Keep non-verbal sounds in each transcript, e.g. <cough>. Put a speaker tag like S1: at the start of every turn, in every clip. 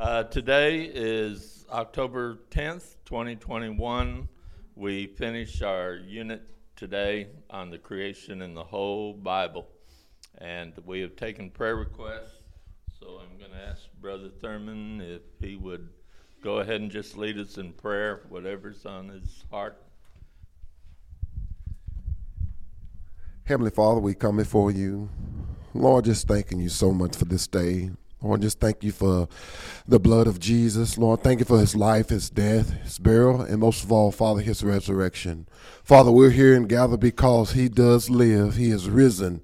S1: Uh, today is October 10th, 2021. We finish our unit today on the creation in the whole Bible. And we have taken prayer requests. So I'm going to ask Brother Thurman if he would go ahead and just lead us in prayer, whatever's on his heart.
S2: Heavenly Father, we come before you. Lord, just thanking you so much for this day. Lord, just thank you for the blood of Jesus. Lord, thank you for his life, his death, his burial, and most of all, Father, his resurrection. Father, we're here and gathered because he does live. He is risen.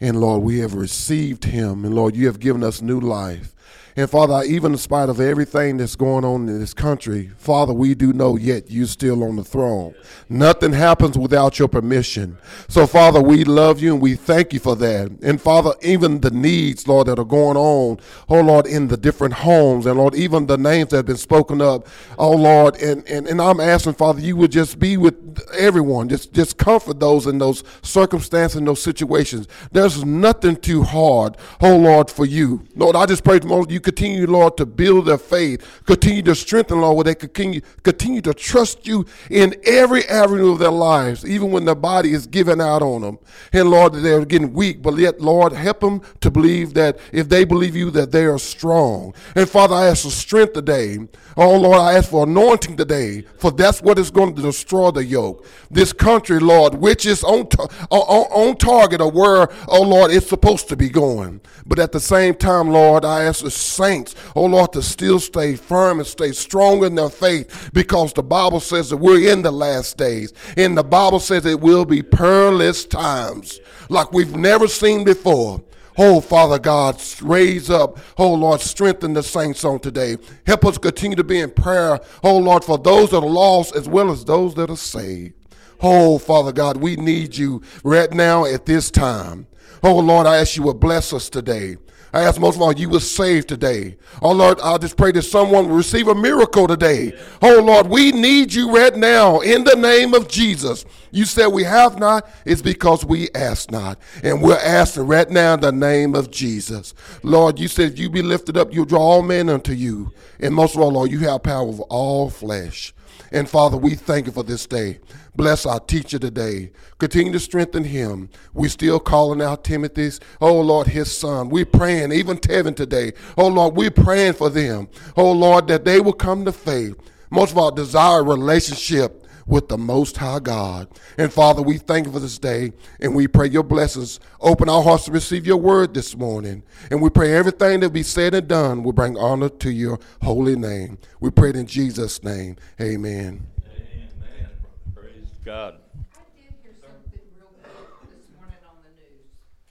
S2: And Lord, we have received him. And Lord, you have given us new life. And Father, even in spite of everything that's going on in this country, Father, we do know yet you're still on the throne. Nothing happens without your permission. So, Father, we love you and we thank you for that. And Father, even the needs, Lord, that are going on, oh Lord, in the different homes, and Lord, even the names that have been spoken up, oh Lord, and, and, and I'm asking, Father, you would just be with everyone, just, just comfort those in those circumstances, in those situations. There's nothing too hard, oh Lord, for you. Lord, I just pray, Lord, you continue, Lord, to build their faith, continue to strengthen, Lord, where they continue, continue to trust you in every avenue of their lives, even when their body is giving out on them. And Lord, they're getting weak, but yet, Lord, help them to believe that if they believe you, that they are strong. And Father, I ask for strength today. Oh Lord, I ask for anointing today, for that's what is going to destroy the yoke. This country, Lord, which is on, on, on target of where, oh Lord, it's supposed to be going. But at the same time, Lord, I ask the saints, oh Lord, to still stay firm and stay strong in their faith because the Bible says that we're in the last days. And the Bible says it will be perilous times like we've never seen before. Oh, Father God, raise up. Oh, Lord, strengthen the saints on today. Help us continue to be in prayer. Oh, Lord, for those that are lost as well as those that are saved. Oh, Father God, we need you right now at this time. Oh, Lord, I ask you to bless us today. I ask most of all you will save today. Oh Lord, I just pray that someone will receive a miracle today. Oh Lord, we need you right now in the name of Jesus. You said we have not, it's because we ask not. And we're asking right now in the name of Jesus. Lord, you said you be lifted up, you'll draw all men unto you. And most of all, Lord, you have power over all flesh. And Father, we thank you for this day. Bless our teacher today. Continue to strengthen him. We still calling out Timothy's, oh Lord, his son. We're praying, even Tevin today. Oh Lord, we're praying for them. Oh Lord, that they will come to faith. Most of all, desire relationship with the Most High God. And Father, we thank you for this day and we pray your blessings. Open our hearts to receive your word this morning. And we pray everything that be said and done will bring honor to your holy name. We pray it in Jesus' name. Amen.
S1: Amen. Praise God.
S3: I did hear something real good this morning on the news.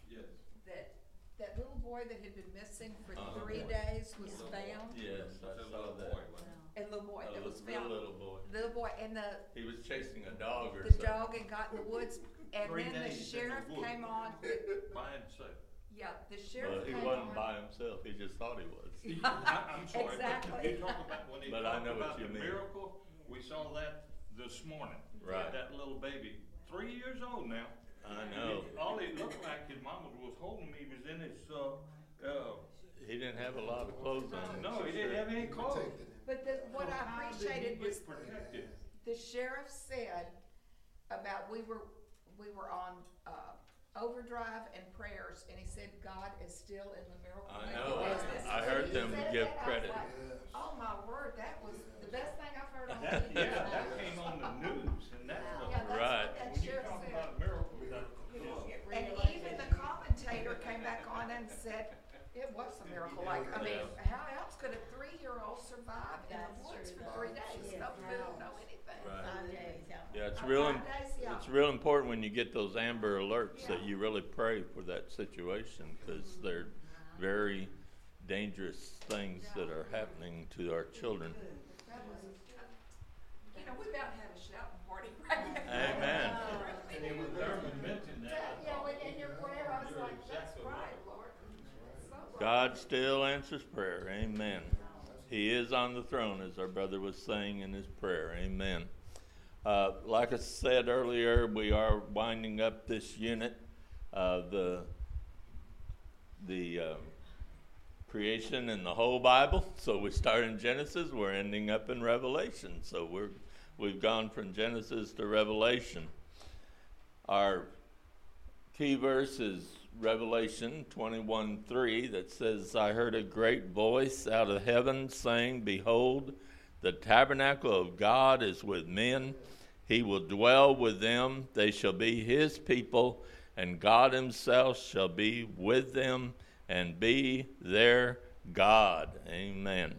S1: Yes.
S3: That, that little boy that had been missing for three days was found.
S1: Yes, I saw that.
S3: A little boy
S1: A
S3: that was
S1: little-
S3: found.
S1: little boy.
S3: Little and the,
S1: He was chasing a dog or
S3: the
S1: something.
S3: dog had got in the woods, and
S4: Three
S3: then the
S4: days in the
S3: sheriff
S4: woods.
S3: came on. <laughs>
S4: By himself.
S3: Yeah, the
S1: But
S3: sheriff
S1: he
S3: came
S1: wasn't
S3: on.
S1: by himself, he just thought he was.
S4: I- I'm <laughs> sorry, but
S3: Exactly.
S4: you talk about, when he
S1: But I
S4: talked
S1: know what
S4: about
S1: you
S4: the
S1: mean.
S4: miracle, we saw that this morning.
S1: Right.
S4: That little baby, three years old now.
S1: I know.
S4: All he looked like his mama was holding him, he was in his, uh, uh,
S1: He didn't have a lot of clothes on.
S4: no, he didn't have any clothes.
S3: But the, what I
S4: How did he
S3: appreciated
S4: get
S3: was
S4: protected?
S3: the sheriff said about, we were, we were on, uh, overdrive and prayers, and he said God is still in the miracle
S1: I
S3: making
S1: know.
S3: business.
S1: I heard
S3: He
S1: them
S3: said
S1: give
S3: that, I was
S1: credit.
S3: like, Oh my word, that was the best thing I've heard on
S4: That, <laughs>
S3: TV.
S4: yeah, that came on the news, and that's
S3: Yeah,
S4: what,
S3: that's what
S1: Right.
S3: that
S4: when you
S3: sheriff
S4: talk
S3: said.
S4: about a miracle, that,
S3: And even the commentator came back on and said, it was a miracle, like, I mean, how else could a three-year-old survive in the woods for three days? No food, no anything.
S1: Right. Yeah, it's
S3: Uh,
S1: real,
S3: five
S1: im-
S3: days, yeah.
S1: it's real important when you get those Amber Alerts that
S3: Yeah.
S1: you really pray for that situation, cause they're very dangerous things that are happening to our children.
S3: That was, you know, we about had a shouting party right now.
S1: Amen.
S4: and when Thurman mentioned that,
S3: Yeah, when in your prayer, I was
S4: You're
S3: like, that's
S4: exactly
S3: right,
S4: right.
S3: Lord. So right.
S1: God still answers prayer. Amen. He is on the throne, as our brother was saying in his prayer. Amen. Uh, like I said earlier, we are winding up this unit. Uh, the the uh, creation in the whole Bible. So we start in Genesis, we're ending up in Revelation. So we're we've gone from Genesis to Revelation. Our key verse is Revelation 21 3 that says, I heard a great voice out of heaven saying, Behold, the tabernacle of God is with men. He will dwell with them. They shall be his people, and God himself shall be with them and be their God. Amen.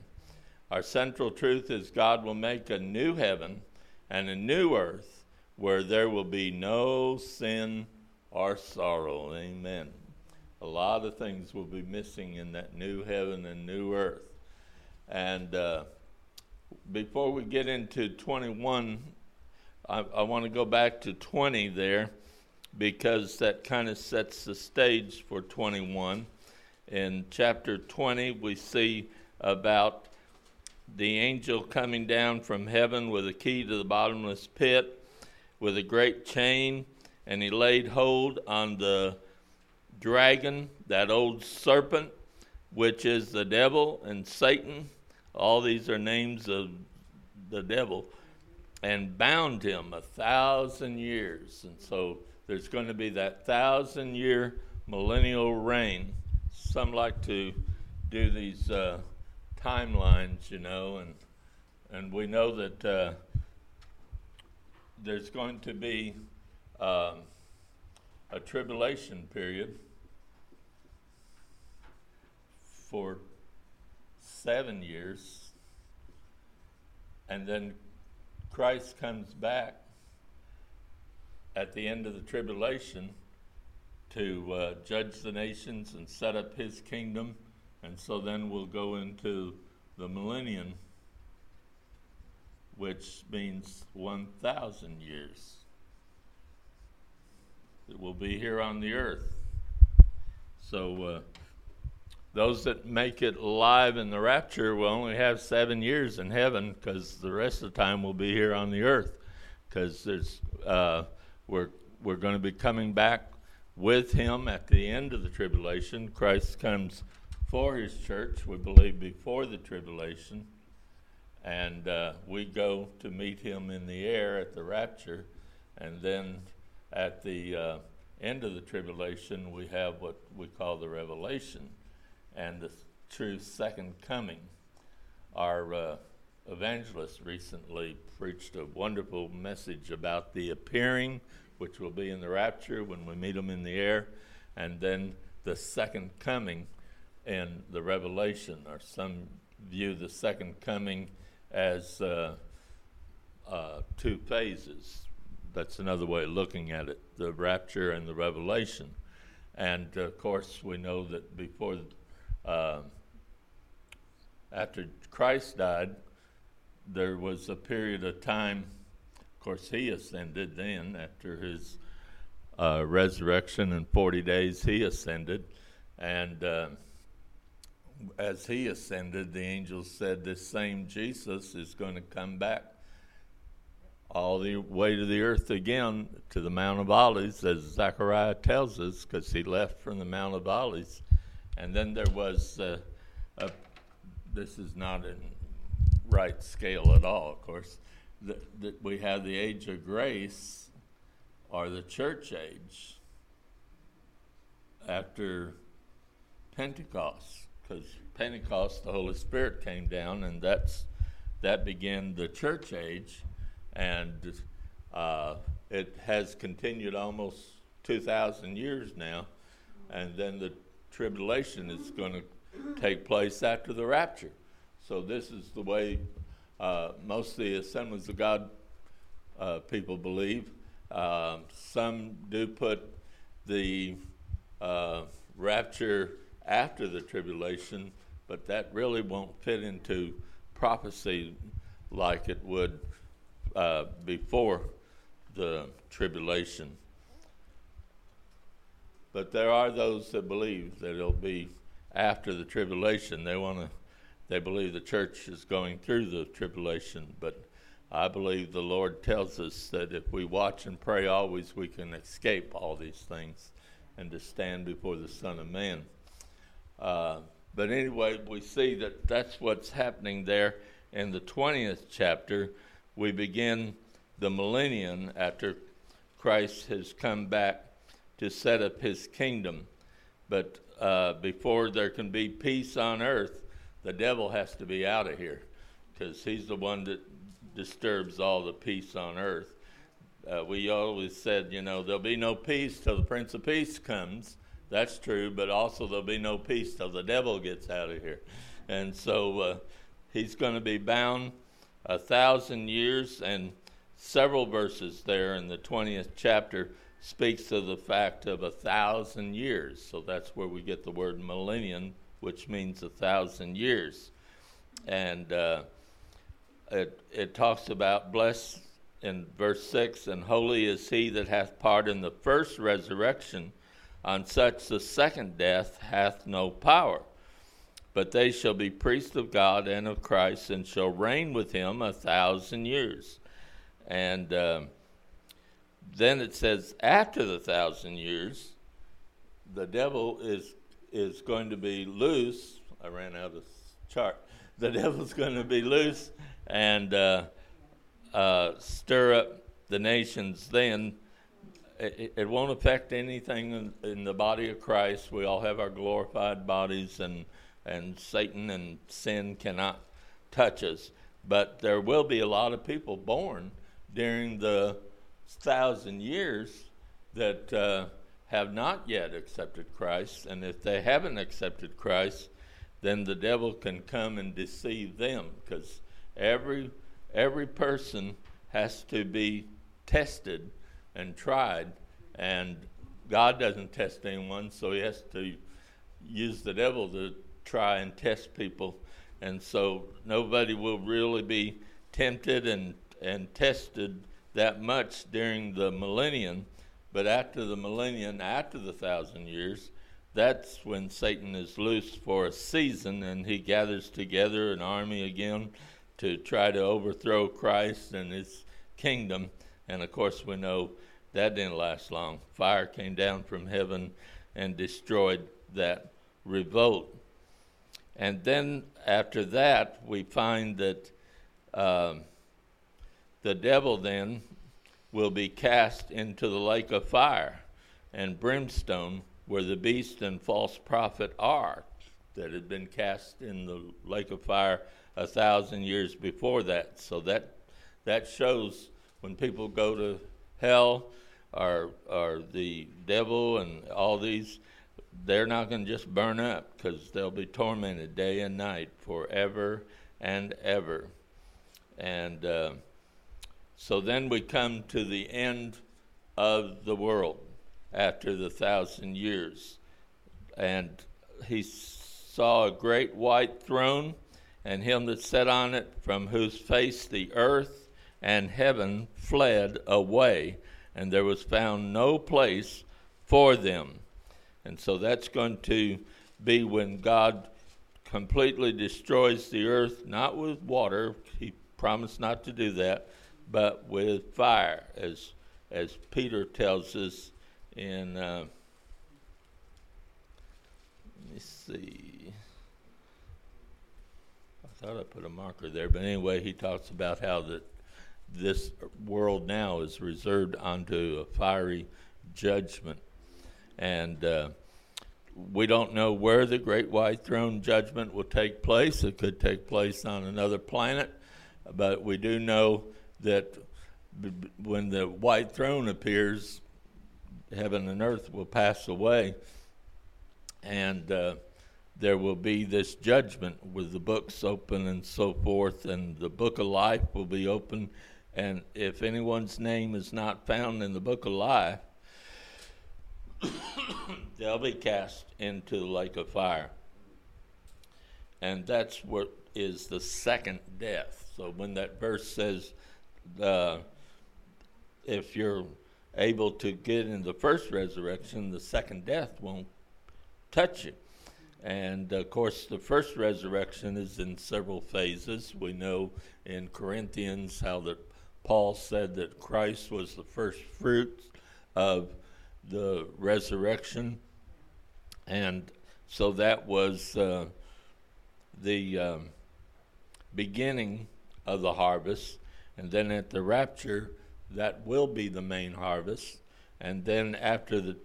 S1: Our central truth is God will make a new heaven and a new earth where there will be no sin or sorrow. Amen. A lot of things will be missing in that new heaven and new earth. And uh, before we get into 21, I, I want to go back to 20 there because that kind of sets the stage for 21. In chapter 20, we see about the angel coming down from heaven with a key to the bottomless pit with a great chain, and he laid hold on the dragon, that old serpent, which is the devil and Satan. All these are names of the devil, and bound him a thousand years. And so there's going to be that thousand year millennial reign some like to do these uh, timelines, you know, and and we know that uh, there's going to be um, a tribulation period for seven years, and then Christ comes back at the end of the tribulation to uh, judge the nations and set up his kingdom. And so then we'll go into the millennium, which means 1,000 years. It will be here on the earth. So uh, those that make it alive in the rapture will only have seven years in heaven because the rest of the time will be here on the earth because there's uh, we're we're going to be coming back with him at the end of the tribulation. Christ comes for his church, we believe, before the tribulation. And uh, we go to meet him in the air at the rapture. And then at the uh, end of the tribulation, we have what we call the revelation and the true second coming. Our uh, evangelist recently preached a wonderful message about the appearing which will be in the rapture when we meet him in the air, and then the second coming in the revelation, or some view the second coming as uh, uh, two phases. That's another way of looking at it the rapture and the revelation. And of course, we know that before, uh, after Christ died, there was a period of time Of course, he ascended then after his uh, resurrection in 40 days, he ascended. And uh, as he ascended, the angels said, This same Jesus is going to come back all the way to the earth again to the Mount of Olives, as Zechariah tells us, because he left from the Mount of Olives. And then there was, uh, a, this is not in right scale at all, of course that, that we have the age of grace or the church age after Pentecost, because Pentecost, the Holy Spirit came down, and that's that began the church age, and uh, it has continued almost two thousand years now, and then the tribulation is going to take place after the rapture. So this is the way uh, most of the Assemblies of God uh, people believe. Uh, some do put the uh, rapture after the tribulation, but that really won't fit into prophecy like it would uh, before the tribulation. But there are those that believe that it'll be after the tribulation. They want to they believe the church is going through the tribulation, but I believe the Lord tells us that if we watch and pray always, we can escape all these things and to stand before the Son of Man. Uh, But anyway, we see that that's what's happening there. In the 20th chapter, we begin the millennium after Christ has come back to set up his kingdom. But uh, before there can be peace on earth, the devil has to be out of here because he's the one that disturbs all the peace on earth. Uh, we always said, you know, there'll be no peace till the Prince of Peace comes. That's true, but also there'll be no peace till the devil gets out of here. And so uh, he's going to be bound a thousand years, and several verses there in the 20th chapter speaks of the fact of a thousand years. So that's where we get the word millennium, which means a thousand years. And uh, it, it talks about blessed in verse 6 and holy is he that hath part in the first resurrection. On such the second death hath no power. But they shall be priests of God and of Christ, and shall reign with him a thousand years. And uh, then it says, after the thousand years, the devil is is going to be loose. I ran out of chart. The <laughs> devil's going to be loose and uh, uh, stir up the nations. Then it, it won't affect anything in, in, the body of Christ. We all have our glorified bodies, and and Satan and sin cannot touch us. But there will be a lot of people born during the thousand years that uh, have not yet accepted Christ, and if they haven't accepted Christ, then the devil can come and deceive them because every every person has to be tested and tried, and God doesn't test anyone, so He has to use the devil to try and test people, and so nobody will really be tempted and and tested that much during the millennium, but after the millennium, after the thousand years, that's when Satan is loose for a season and he gathers together an army again to try to overthrow Christ and his kingdom. And of course, we know that didn't last long. Fire came down from heaven and destroyed that revolt. And then after that, we find that. Um, the devil then will be cast into the lake of fire and brimstone where the beast and false prophet are that had been cast in the lake of fire a thousand years before that so that that shows when people go to hell or or the devil and all these they're not going to just burn up because they'll be tormented day and night forever and ever and uh, so then we come to the end of the world after the thousand years. And he saw a great white throne, and him that sat on it, from whose face the earth and heaven fled away, and there was found no place for them. And so that's going to be when God completely destroys the earth, not with water, he promised not to do that, but with fire, as as Peter tells us in. Uh, let me see. I thought I put a marker there, but anyway, he talks about how that this world now is reserved unto a fiery judgment, and. Uh, we don't know where the great white throne judgment will take place. It could take place on another planet, but we do know that b- when the white throne appears, heaven and earth will pass away, and uh, there will be this judgment with the books open and so forth, and the book of life will be open. And if anyone's name is not found in the book of life, <coughs> they'll be cast into the lake of fire. And that's what is the second death. So when that verse says, uh, if you're able to get in the first resurrection, the second death won't touch you. And of course, the first resurrection is in several phases. We know in Corinthians how that Paul said that Christ was the first fruit of the resurrection, and so that was uh, the um, beginning of the harvest, and then at the rapture, that will be the main harvest, and then after the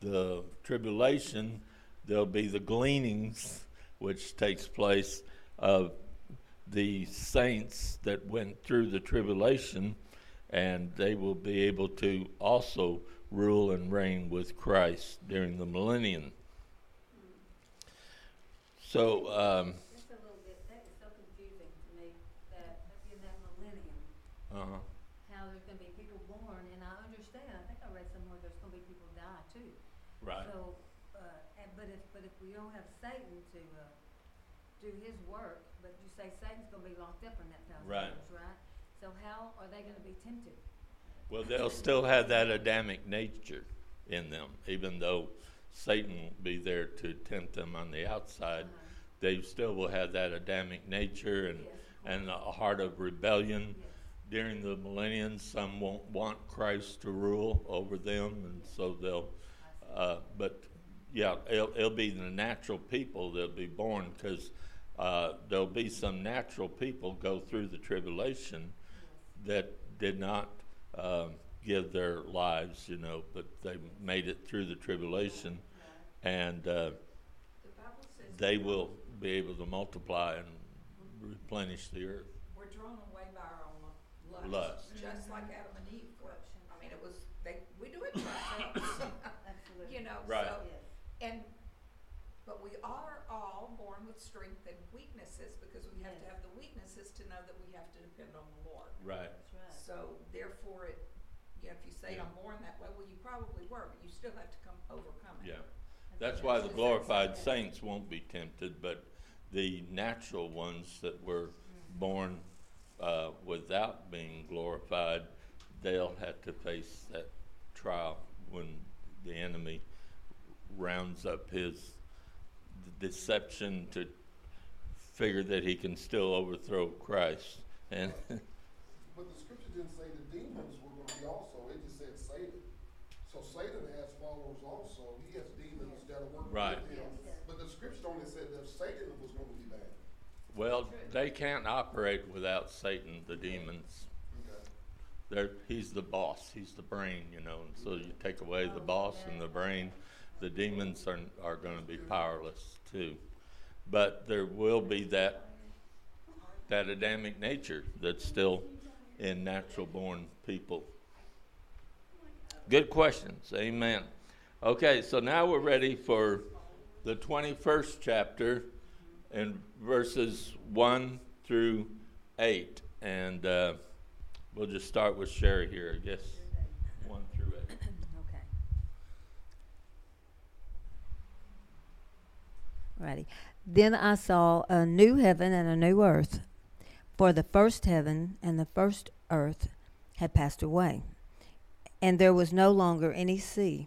S1: the tribulation, there'll be the gleanings, which takes place of the saints that went through the tribulation, and they will be able to also rule and reign with Christ during the millennium. So, um,
S5: That's a little bit, that is so confusing to me, that in that millennium,
S1: uh
S5: how there's gonna be people born, and I understand, I think I read somewhere there's gonna be people die too.
S1: right,
S5: So, uh, and, but if, but if we don't have Satan to, uh, do his work, but you say Satan's gonna be locked up in that thousand
S1: Right.
S5: years, right? So how are they gonna be tempted?
S1: Well, they'll still have that Adamic nature in them, even though Satan will be there to tempt them on the outside.
S5: Uh-huh.
S1: They still will have that Adamic nature and,
S5: Yes.
S1: and a heart of rebellion.
S5: Yes.
S1: during the millennium, some won't want Christ to rule over them, and so they'll. Uh, but yeah, it'll, it'll be the natural people that'll be born because uh, there'll be some natural people go through the tribulation that did not um, give their lives, you know, but they made it through the tribulation, and uh,
S3: The Bible says.
S1: they will be able to multiply and replenish the earth.
S3: We're drawn away by our own lust.
S1: Lust.
S3: Just like Adam and Eve were. I mean, it was, they, we do it to ourselves,
S5: Absolutely. <laughs> <laughs>
S3: you know,
S1: Right.
S3: so.
S5: Yes.
S3: And, but we are all born with strength and weaknesses because we have to have the weaknesses to know that we have to depend on the Lord.
S1: Right.
S5: That's right.
S3: So therefore it, you know, if you say
S1: Yeah.
S3: I'm born that way, well, you probably were, but you still have to come overcome it.
S1: Yeah. That's why the glorified saints won't be tempted, but the natural ones that were born uh, without being glorified, they'll have to face that trial when the enemy rounds up his deception to figure that he can still overthrow Christ. And <laughs>
S2: But the scripture didn't say the demons were going to be also. It just said Satan. So Satan has followers also. He has demons that are working
S1: Right.
S2: with him. But the scripture only said that Satan was going to be bad.
S1: well, they can't operate without Satan, the demons.
S2: Okay.
S1: They're, he's the boss. He's the brain, you know. And so you take away the oh, boss and the brain, the demons are are going to be powerless too. But there will be that that Adamic nature that's still in natural born people. Good questions. Amen. Okay, so now we're ready for the 21st chapter and verses 1 through 8. And uh, we'll just start with Sherry here, I guess. 1 through 8. <coughs>
S5: Okay. Righty. Then I saw a new heaven and a new earth, for the first heaven and the first earth had passed away, and there was no longer any sea.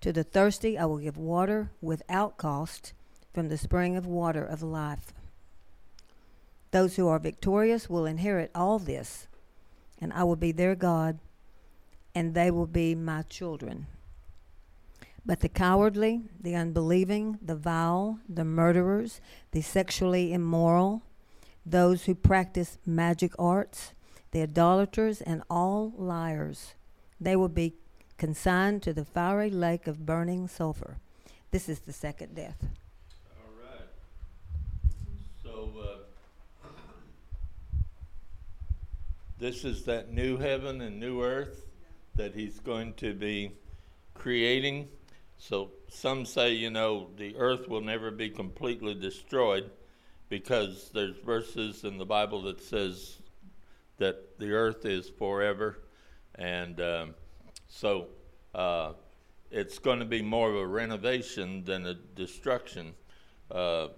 S5: To the thirsty I will give water without cost from the spring of water of life. Those who are victorious will inherit all this, and I will be their God, and they will be my children. But the cowardly, the unbelieving, the vile, the murderers, the sexually immoral, those who practice magic arts, the idolaters, and all liars, they will be consigned to the fiery lake of burning sulfur. This is the second death.
S1: All right. So, uh, this is that new heaven and new earth that he's going to be creating. So some say, you know, the earth will never be completely destroyed because there's verses in the Bible that says that the earth is forever, and um, so uh, it's going to be more of a renovation than a destruction. Uh,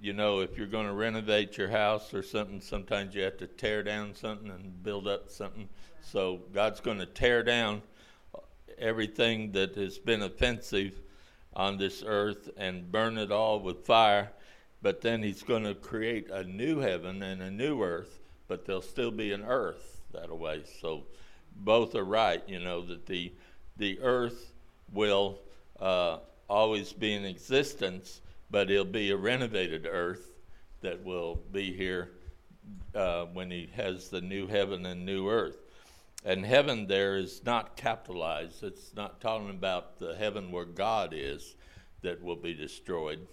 S1: you know, if you're going to renovate your house or something, sometimes you have to tear down something and build up something. So God's going to tear down everything that has been offensive on this earth and burn it all with fire. But then He's going to create a new heaven and a new earth, but there'll still be an earth that way. So both are right, you know, that the, the earth will uh, always be in existence but it'll be a renovated earth that will be here uh, when he has the new heaven and new earth. And heaven there is not capitalized. It's not talking about the heaven where God is that will be destroyed,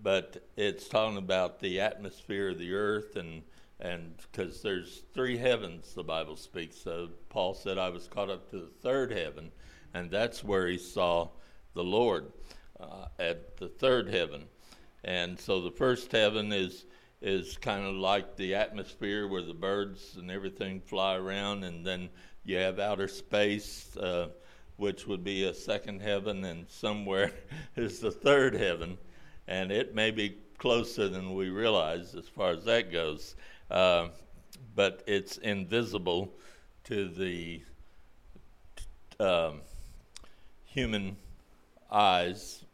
S1: but it's talking about the atmosphere of the earth and and because there's three heavens the Bible speaks of. Paul said I was caught up to the third heaven, and that's where he saw the Lord uh, at the third heaven. And so the first heaven is is kind of like the atmosphere where the birds and everything fly around, and then you have outer space, uh, which would be a second heaven, and somewhere <laughs> is the third heaven, and it may be closer than we realize as far as that goes, uh, but it's invisible to the um, human eyes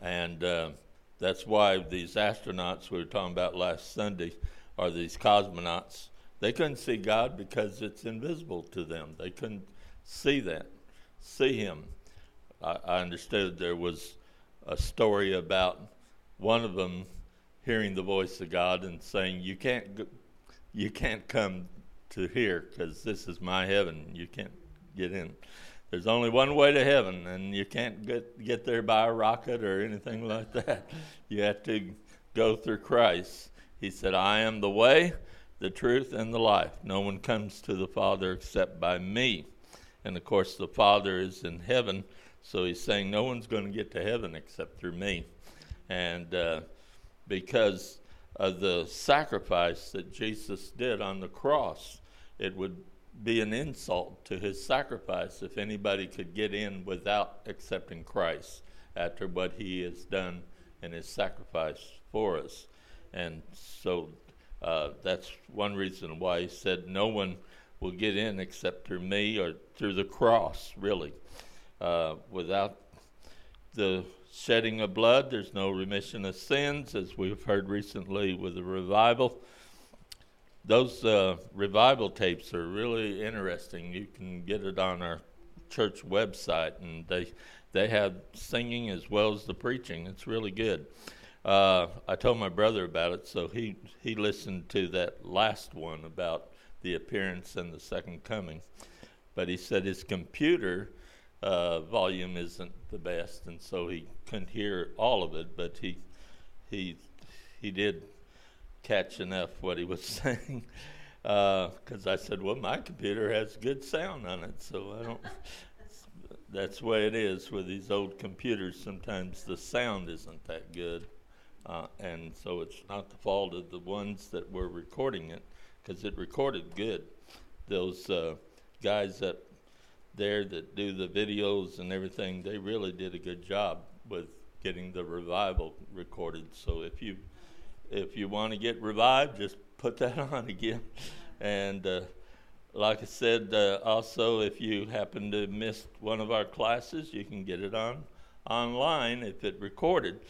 S1: and uh, that's why these astronauts we were talking about last Sunday are these cosmonauts. They couldn't see God because it's invisible to them. They couldn't see that, see Him. I, I understood there was a story about one of them hearing the voice of God and saying, "You can't, you can't come to here because this is my heaven. You can't get in." There's only one way to heaven, and you can't get, get there by a rocket or anything like <laughs> that. You have to go through Christ. He said, I am the way, the truth, and the life. No one comes to the Father except by me. And of course, the Father is in heaven, so he's saying, No one's going to get to heaven except through me. And uh, because of the sacrifice that Jesus did on the cross, it would be an insult to his sacrifice if anybody could get in without accepting Christ after what he has done in his sacrifice for us. And so uh, that's one reason why he said, No one will get in except through me or through the cross, really. Uh, without the shedding of blood, there's no remission of sins, as we've heard recently with the revival those uh, revival tapes are really interesting. You can get it on our church website, and they they have singing as well as the preaching. It's really good. Uh, I told my brother about it, so he he listened to that last one about the appearance and the second coming. But he said his computer uh, volume isn't the best, and so he couldn't hear all of it. But he he he did catch enough what he was <laughs> saying because uh, I said, "Well, my computer has good sound on it, so I don't." <laughs> that's the way it is with these old computers. Sometimes the sound isn't that good, uh, and so it's not the fault of the ones that were recording it because it recorded good. Those uh, guys that there that do the videos and everything, they really did a good job with getting the revival recorded. So if you if you want to get revived, just put that <laughs> on again. And uh, like I said, uh, also, if you happen to miss one of our classes, you can get it on online if it recorded.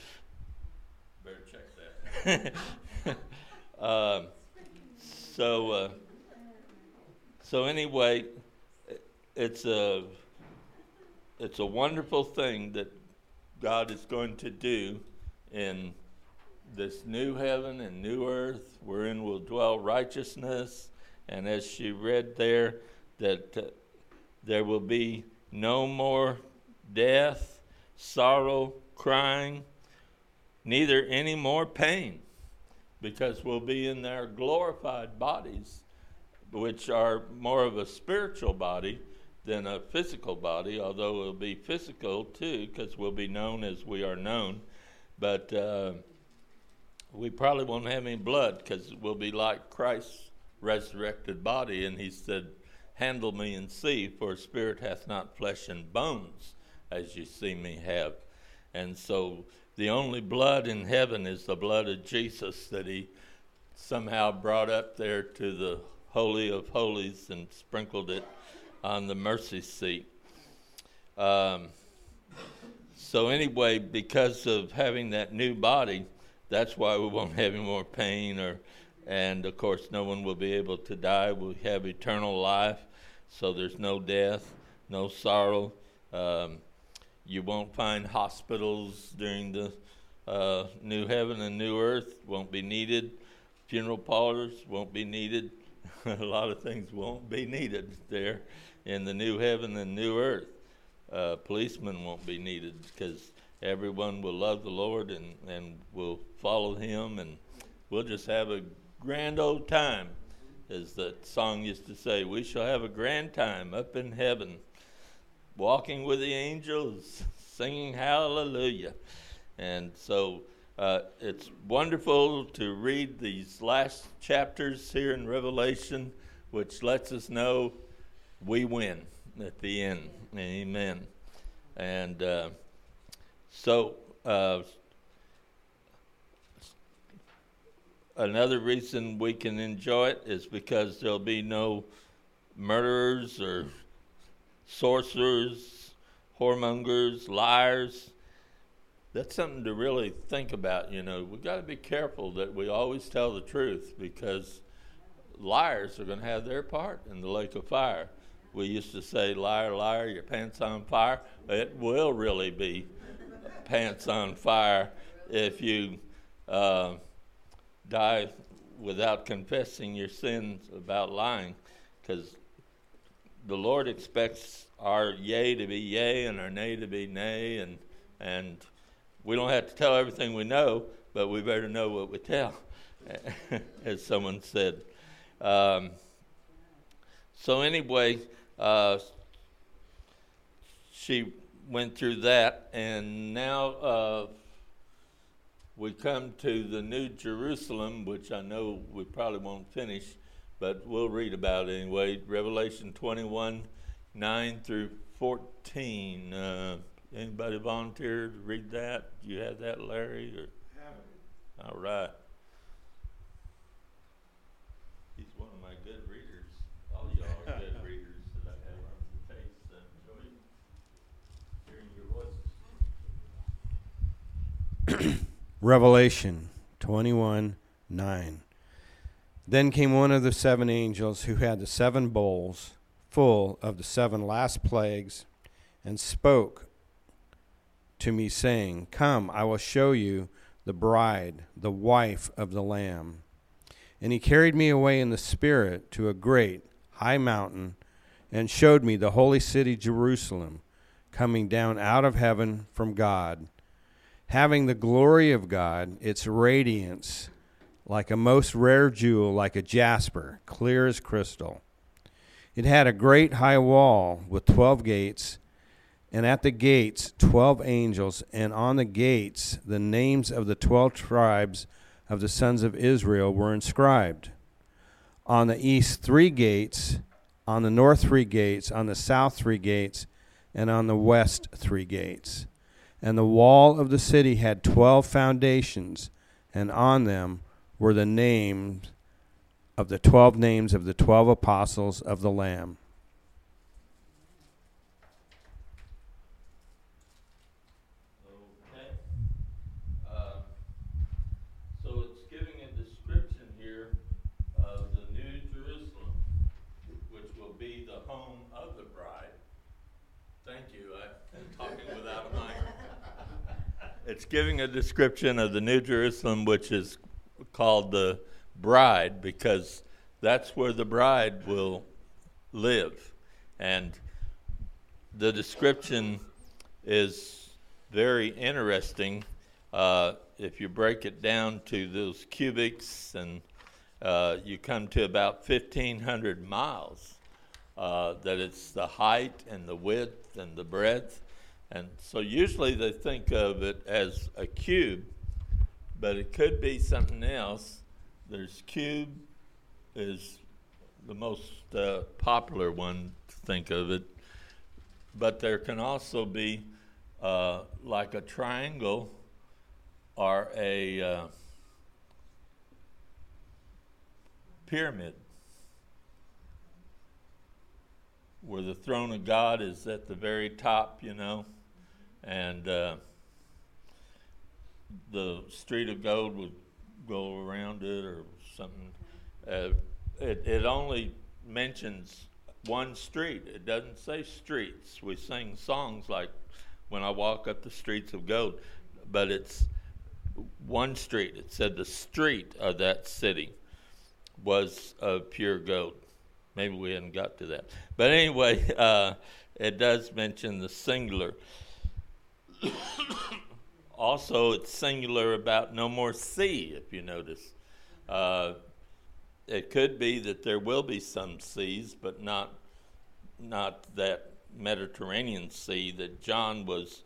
S1: Better check that. uh, <laughs> so, uh, so anyway, it's a it's a wonderful thing that God is going to do in this new heaven and new earth wherein will dwell righteousness. And as she read there, that uh, there will be no more death, sorrow, crying, neither any more pain, because we'll be in their glorified bodies which are more of a spiritual body than a physical body, although it'll be physical too, because we'll be known as we are known. But uh, we probably won't have any blood because we'll be like Christ's resurrected body. And he said, Handle me and see, for spirit hath not flesh and bones, as you see me have. And so the only blood in heaven is the blood of Jesus that he somehow brought up there to the Holy of Holies and sprinkled it on the mercy seat. Um, so, anyway, because of having that new body, that's why we won't have any more pain, or, and of course, no one will be able to die. We have eternal life, so there's no death, no sorrow. Um, you won't find hospitals during the uh, new heaven and new earth, won't be needed. Funeral parlors won't be needed. <laughs> a lot of things won't be needed there in the new heaven and new earth. Uh, policemen won't be needed because everyone will love the Lord and, and will follow Him, and we'll just have a grand old time. As the song used to say, we shall have a grand time up in heaven, walking with the angels, <laughs> singing hallelujah. And so uh, it's wonderful to read these last chapters here in Revelation, which lets us know we win at the end. Amen. And uh, so, uh, another reason we can enjoy it is because there'll be no murderers or sorcerers, whoremongers, liars. That's something to really think about. You know, we've got to be careful that we always tell the truth because liars are going to have their part in the lake of fire we used to say, liar, liar, your pants on fire. It will really be pants on fire if you uh, die without confessing your sins about lying, because the Lord expects our yea to be yea and our nay to be nay, and and we don't have to tell everything we know, but we better know what we tell, <laughs> as someone said. Um, so anyway. Uh, she went through that, and now uh, we come to the New Jerusalem, which I know we probably won't finish, but we'll read about it anyway. Revelation 21 9 through 14. Uh, anybody volunteer to read that? Do you have that, Larry? Or? All right. He's one of my good readers. All y'all are good <laughs> readers that I have on the tapes. I enjoy hearing your voices. <coughs>
S6: Revelation 21 9. Then came one of the seven angels who had the seven bowls full of the seven last plagues and spoke to me, saying, Come, I will show you the bride, the wife of the Lamb. And he carried me away in the Spirit to a great high mountain and showed me the holy city Jerusalem coming down out of heaven from God having the glory of God, its radiance like a most rare jewel, like a jasper, clear as crystal. It had a great high wall with twelve gates, and at the gates twelve angels, and on the gates the names of the twelve tribes of the sons of Israel were inscribed. On the east, three gates, on the north, three gates, on the south, three gates, and on the west, three gates. And the wall of the city had twelve foundations, and on them were the names of the twelve names of the twelve apostles of the Lamb.
S1: Okay. Uh, So it's giving a description here of the New Jerusalem, which will be the home of the bride. Thank you, I'm talking without a mic. It's giving a description of the New Jerusalem, which is called the bride, because that's where the bride will live. And the description is very interesting uh, if you break it down to those cubics and uh, you come to about 1,500 miles. Uh, that it's the height and the width and the breadth. And so usually they think of it as a cube, but it could be something else. There's cube is the most uh, popular one to think of it, but there can also be uh, like a triangle or a uh, pyramid where the throne of God is at the very top, you know, and uh, the street of gold would go around it or something. Uh, it, it only mentions one street. It doesn't say streets. We sing songs like when I walk up the streets of gold, but it's one street. It said the street of that city was of pure gold. Maybe we hadn't got to that. But anyway, <laughs> uh, it does mention the singular. <coughs> also, it's singular about no more sea, if you notice. Uh, it could be that there will be some seas, but not not that Mediterranean Sea that John was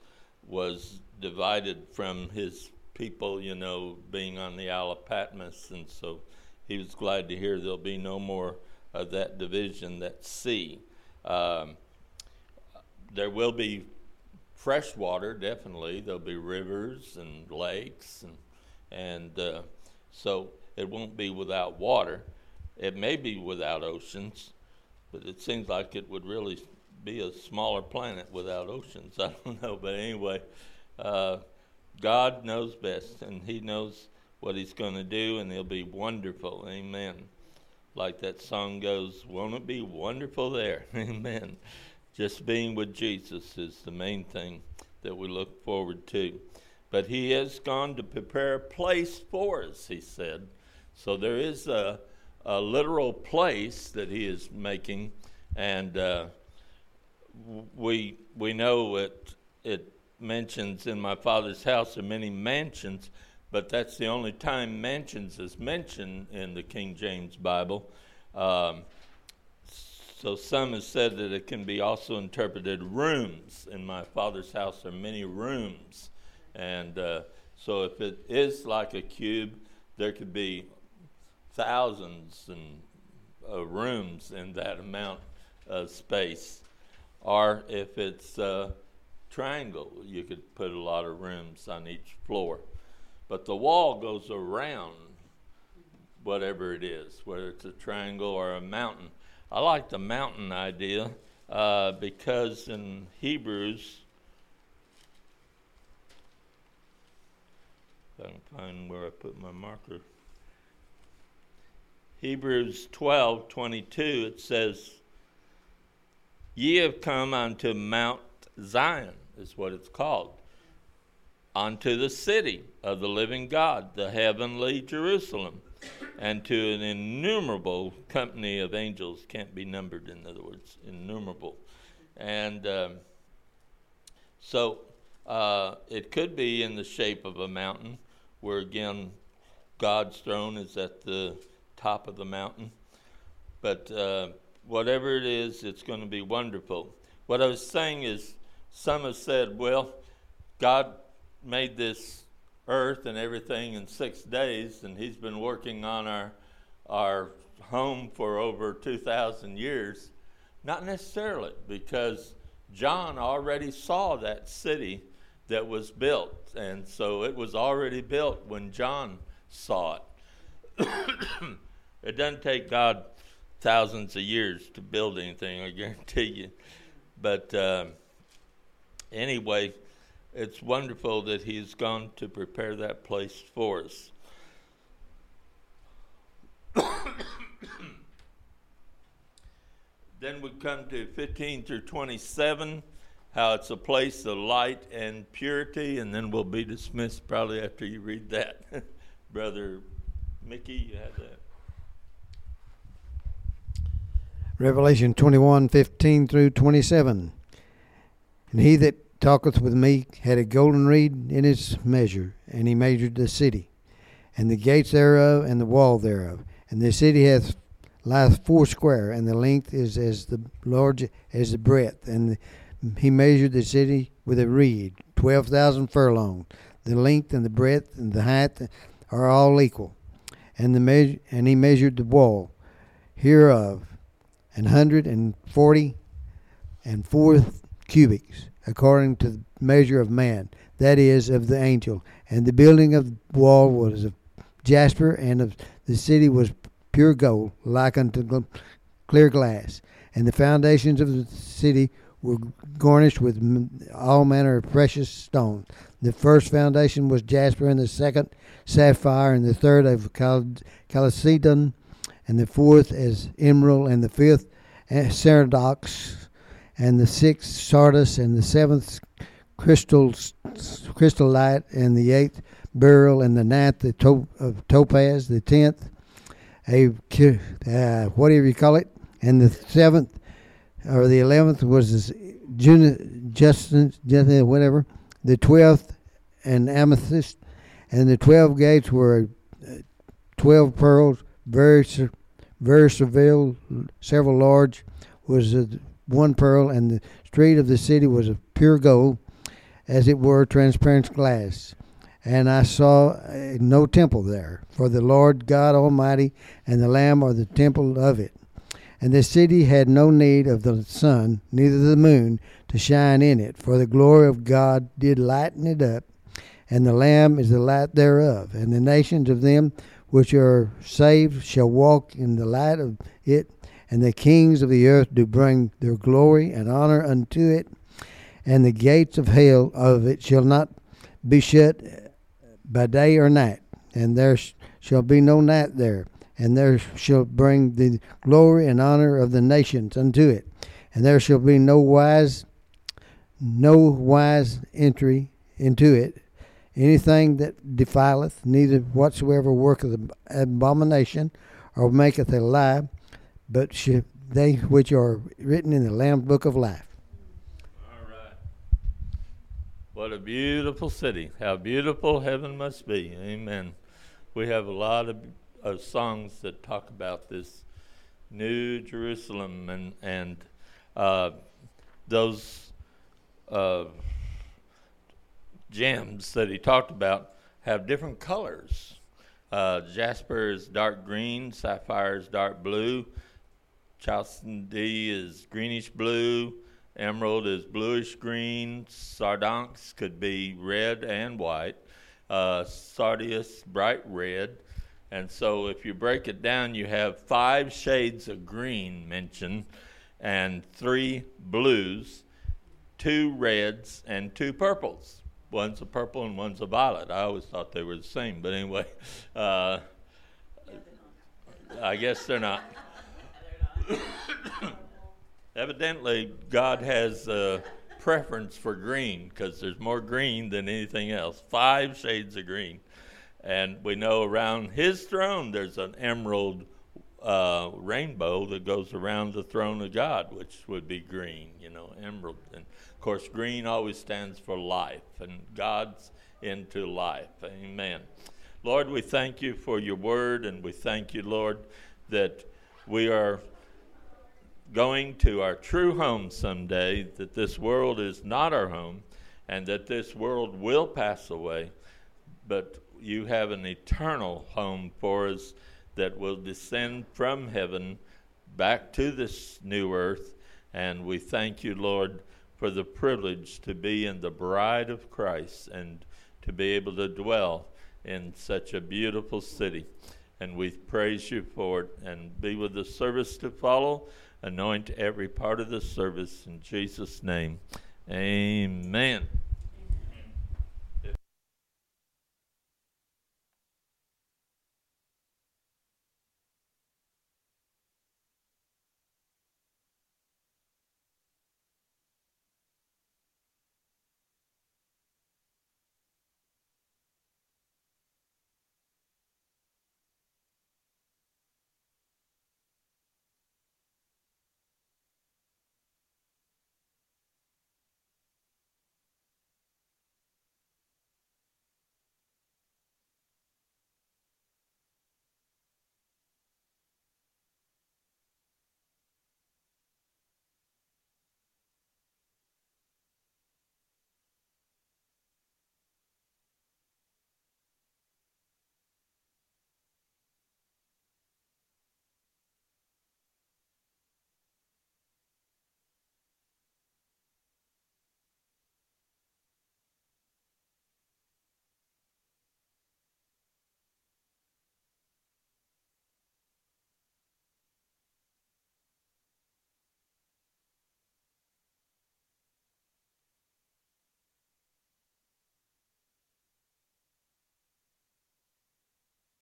S1: was divided from his people, you know, being on the Isle of Patmos, and so he was glad to hear there'll be no more of that division, that sea. Um, there will be fresh water, definitely. There'll be rivers and lakes, and and uh, so it won't be without water. It may be without oceans, but it seems like it would really be a smaller planet without oceans. <laughs> I don't know, but anyway, uh, God knows best, and He knows what He's going to do, and it'll be wonderful. Amen like that song goes, won't it be wonderful there? <laughs> Amen. Just being with Jesus is the main thing that we look forward to. But he has gone to prepare a place for us, he said. So there is a, a literal place that he is making, and uh, we we know it it mentions in my father's house are many mansions, but that's the only time mansions is mentioned in the King James Bible. Um, so some have said that it can be also interpreted rooms. In my father's house are many rooms. And uh, so if it is like a cube, there could be thousands and uh, rooms in that amount of space. Or if it's a triangle, you could put a lot of rooms on each floor but the wall goes around whatever it is, whether it's a triangle or a mountain. I like the mountain idea uh, because in Hebrews, if I can find where I put my marker. Hebrews 12 22, it says, Ye have come unto Mount Zion, is what it's called unto the city of the living God, the heavenly Jerusalem, and to an innumerable company of angels, can't be numbered, in other words, innumerable. And um, so uh, it could be in the shape of a mountain, where again, God's throne is at the top of the mountain. But uh, whatever it is, it's going to be wonderful. What I was saying is, some have said, well, God made this earth and everything in six days, and he's been working on our our home for over 2,000 years. Not necessarily, because John already saw that city that was built, and so it was already built when John saw it. <coughs> it doesn't take God thousands of years to build anything, I guarantee you. But uh, anyway, it's wonderful that he's gone to prepare that place for us. <coughs> then we come to 15 through 27, how it's a place of light and purity, and then we'll be dismissed probably after you read that. <laughs> Brother Mickey, you have that.
S7: Revelation 21 15 through 27. And he that talketh with me had a golden reed in his measure, and he measured the city, and the gates thereof, and the wall thereof. And the city hath lieth four square, and the length is as the large as the breadth. And he measured the city with a reed, twelve thousand furlongs. The length and the breadth and the height are all equal. And the measure, and he measured the wall hereof, an hundred and forty and four cubits, according to the measure of man, that is, of the angel. And the building of the wall was of jasper, and of the city was pure gold, like unto clear glass. And the foundations of the city were garnished with all manner of precious stones. The first foundation was jasper, and the second sapphire, and the third of chalcedon, and the fourth as emerald, and the fifth uh, sardonyx, and the sixth sardius, and the seventh crystal chrysolyte, and the eighth beryl, and the ninth the to- of topaz, the tenth a uh, whatever you call it, and the seventh or the eleventh was this June, Justin, Justin, whatever. The twelfth, an amethyst, and the twelve gates were uh, twelve pearls, very very several, several large, was uh, one pearl, and the street of the city was of pure gold, as it were transparent glass. And I saw uh, no temple there, for the Lord God Almighty and the Lamb are the temple of it. And the city had no need of the sun, neither the moon, to shine in it, for the glory of God did lighten it up, and the Lamb is the light thereof. And the nations of them which are saved shall walk in the light of it, and the kings of the earth do bring their glory and honor unto it, and the gates of hell of it shall not be shut by day or night, and there shall be no night there, and there shall bring the glory and honor of the nations unto it, and there shall be no wise, no wise entry into it, anything that defileth, neither whatsoever worketh abomination, or maketh a lie, but they which are written in the Lamb's book of life.
S1: All right. What a beautiful city. How beautiful heaven must be. Amen. We have a lot of, of songs that talk about this new Jerusalem and, and uh, those uh, gems that he talked about have different colors. Uh, jasper is dark green, sapphire is dark blue, chalcedony is greenish blue, Emerald is bluish green. Sardonyx could be red and white. Uh, sardius, bright red. And so if you break it down, you have five shades of green mentioned, and three blues, two reds, and two purples. One's a purple and one's a violet. I always thought they were the same, but anyway, uh, I guess they're not. <coughs> Evidently, God has a preference for green because there's more green than anything else. Five shades of green. And we know around his throne there's an emerald uh, rainbow that goes around the throne of God, which would be green, you know, emerald. And of course, green always stands for life, and God's into life. Amen. Lord, we thank you for your word, and we thank you, Lord, that we are going to our true home someday, that this world is not our home, and that this world will pass away, but you have an eternal home for us that will descend from heaven back to this new earth. And we thank you, Lord, for the privilege to be in the bride of Christ and to be able to dwell in such a beautiful city. And we praise you for it and be with the service to follow. Anoint every part of the service in Jesus' name. Amen.